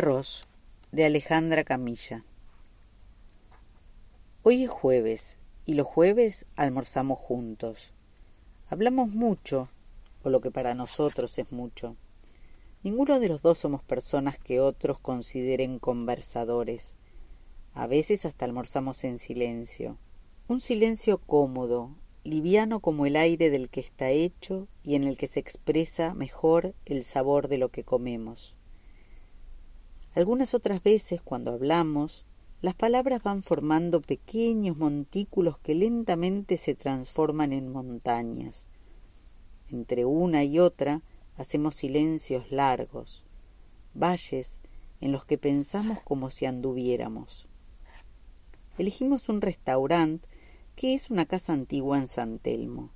Arroz de Alejandra Camilla Hoy es jueves y los jueves almorzamos juntos. Hablamos mucho, o lo que para nosotros es mucho. Ninguno de los dos somos personas que otros consideren conversadores. A veces hasta almorzamos en silencio. Un silencio cómodo, liviano como el aire del que está hecho y en el que se expresa mejor el sabor de lo que comemos. Algunas otras veces, cuando hablamos, las palabras van formando pequeños montículos que lentamente se transforman en montañas. Entre una y otra hacemos silencios largos, valles en los que pensamos como si anduviéramos. Elegimos un restaurante que es una casa antigua en San Telmo.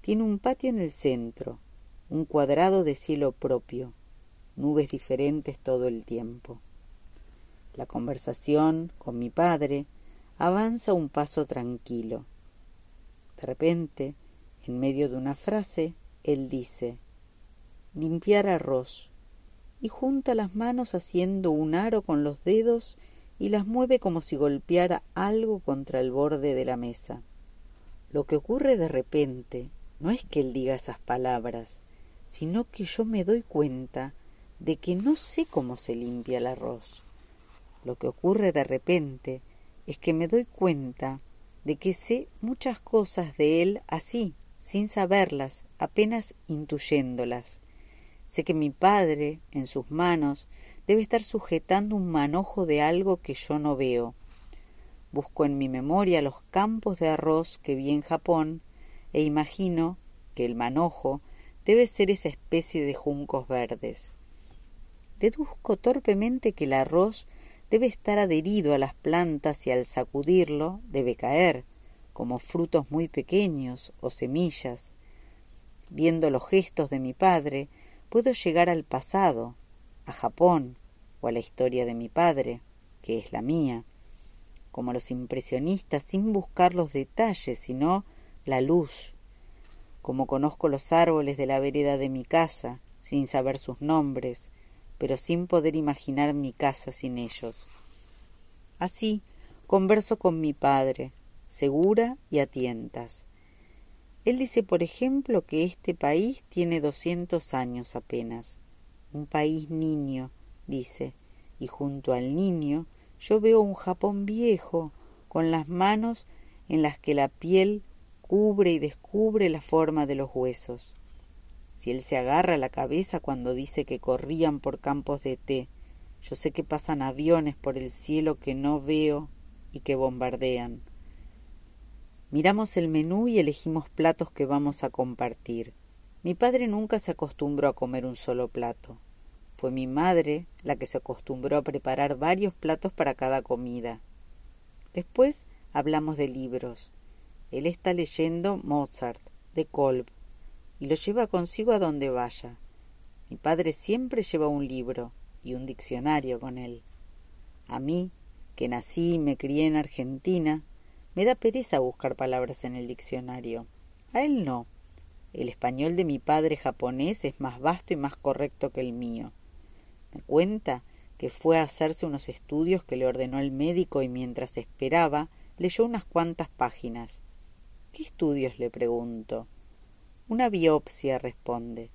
Tiene un patio en el centro, un cuadrado de cielo propio, nubes diferentes todo el tiempo. La conversación con mi padre avanza un paso tranquilo. De repente, en medio de una frase, él dice limpiar arroz y junta las manos haciendo un aro con los dedos y las mueve como si golpeara algo contra el borde de la mesa. Lo que ocurre de repente no es que él diga esas palabras, sino que yo me doy cuenta de que no sé cómo se limpia el arroz. Lo que ocurre de repente es que me doy cuenta de que sé muchas cosas de él así, sin saberlas, apenas intuyéndolas. Sé que mi padre, en sus manos, debe estar sujetando un manojo de algo que yo no veo. Busco en mi memoria los campos de arroz que vi en Japón e imagino que el manojo debe ser esa especie de juncos verdes. Deduzco torpemente que el arroz debe estar adherido a las plantas y al sacudirlo debe caer, como frutos muy pequeños o semillas. Viendo los gestos de mi padre, puedo llegar al pasado, a Japón o a la historia de mi padre, que es la mía, como los impresionistas sin buscar los detalles, sino la luz, como conozco los árboles de la vereda de mi casa, sin saber sus nombres, pero sin poder imaginar mi casa sin ellos. Así converso con mi padre, segura y a tientas. Él dice, por ejemplo, que este país tiene doscientos años apenas. Un país niño, dice, y junto al niño yo veo un Japón viejo, con las manos en las que la piel cubre y descubre la forma de los huesos si él se agarra la cabeza cuando dice que corrían por campos de té. Yo sé que pasan aviones por el cielo que no veo y que bombardean. Miramos el menú y elegimos platos que vamos a compartir. Mi padre nunca se acostumbró a comer un solo plato. Fue mi madre la que se acostumbró a preparar varios platos para cada comida. Después hablamos de libros. Él está leyendo Mozart, de Kolb, y lo lleva consigo a donde vaya. Mi padre siempre lleva un libro y un diccionario con él. A mí, que nací y me crié en Argentina, me da pereza buscar palabras en el diccionario. A él no. El español de mi padre japonés es más vasto y más correcto que el mío. Me cuenta que fue a hacerse unos estudios que le ordenó el médico y mientras esperaba leyó unas cuantas páginas. ¿Qué estudios? le pregunto. Una biopsia, responde.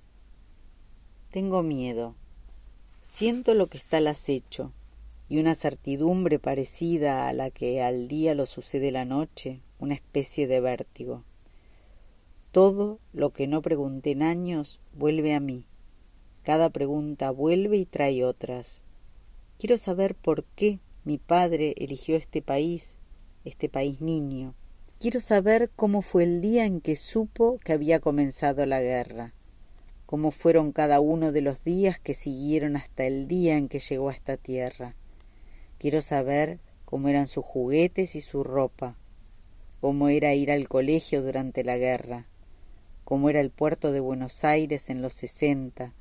Tengo miedo. Siento lo que está al acecho y una certidumbre parecida a la que al día lo sucede la noche, una especie de vértigo. Todo lo que no pregunté en años vuelve a mí. Cada pregunta vuelve y trae otras. Quiero saber por qué mi padre eligió este país, este país niño, Quiero saber cómo fue el día en que supo que había comenzado la guerra, cómo fueron cada uno de los días que siguieron hasta el día en que llegó a esta tierra. Quiero saber cómo eran sus juguetes y su ropa, cómo era ir al colegio durante la guerra, cómo era el puerto de Buenos Aires en los sesenta,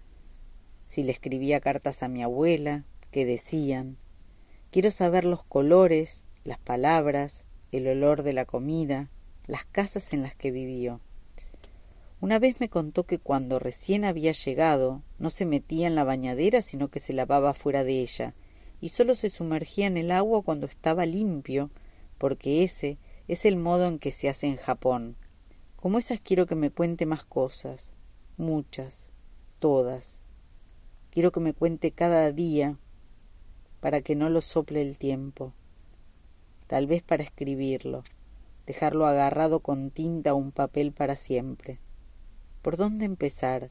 si le escribía cartas a mi abuela, qué decían. Quiero saber los colores, las palabras, el olor de la comida, las casas en las que vivió. Una vez me contó que cuando recién había llegado no se metía en la bañadera sino que se lavaba fuera de ella y sólo se sumergía en el agua cuando estaba limpio porque ese es el modo en que se hace en Japón. Como esas quiero que me cuente más cosas, muchas, todas. Quiero que me cuente cada día para que no lo sople el tiempo. Tal vez para escribirlo, dejarlo agarrado con tinta a un papel para siempre. ¿Por dónde empezar?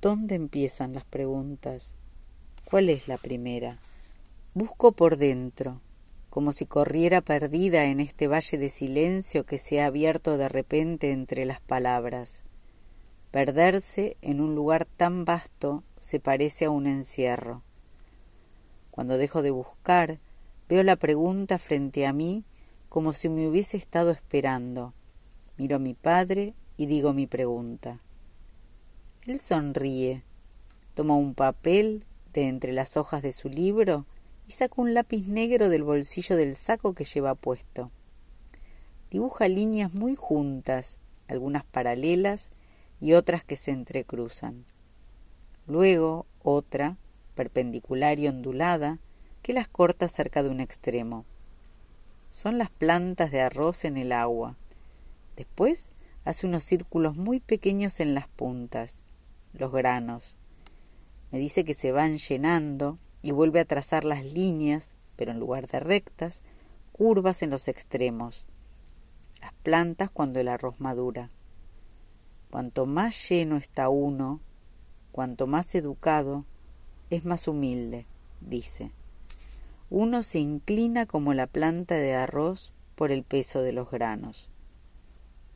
¿Dónde empiezan las preguntas? ¿Cuál es la primera? Busco por dentro, como si corriera perdida en este valle de silencio que se ha abierto de repente entre las palabras. Perderse en un lugar tan vasto se parece a un encierro. Cuando dejo de buscar, veo la pregunta frente a mí como si me hubiese estado esperando. Miro a mi padre y digo mi pregunta. Él sonríe, toma un papel de entre las hojas de su libro y saca un lápiz negro del bolsillo del saco que lleva puesto. Dibuja líneas muy juntas, algunas paralelas y otras que se entrecruzan. Luego otra, perpendicular y ondulada, que las corta cerca de un extremo. Son las plantas de arroz en el agua. Después hace unos círculos muy pequeños en las puntas, los granos. Me dice que se van llenando y vuelve a trazar las líneas, pero en lugar de rectas, curvas en los extremos. Las plantas cuando el arroz madura. Cuanto más lleno está uno, cuanto más educado, es más humilde, dice. Uno se inclina como la planta de arroz por el peso de los granos.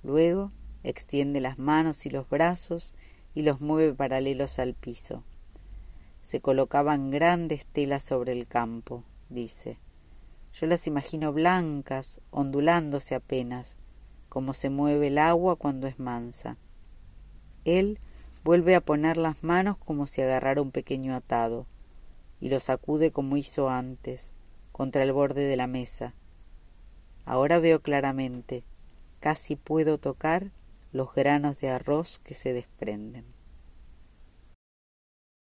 Luego extiende las manos y los brazos y los mueve paralelos al piso. Se colocaban grandes telas sobre el campo, dice. Yo las imagino blancas, ondulándose apenas, como se mueve el agua cuando es mansa. Él vuelve a poner las manos como si agarrara un pequeño atado, y lo sacude como hizo antes, contra el borde de la mesa. Ahora veo claramente, casi puedo tocar los granos de arroz que se desprenden.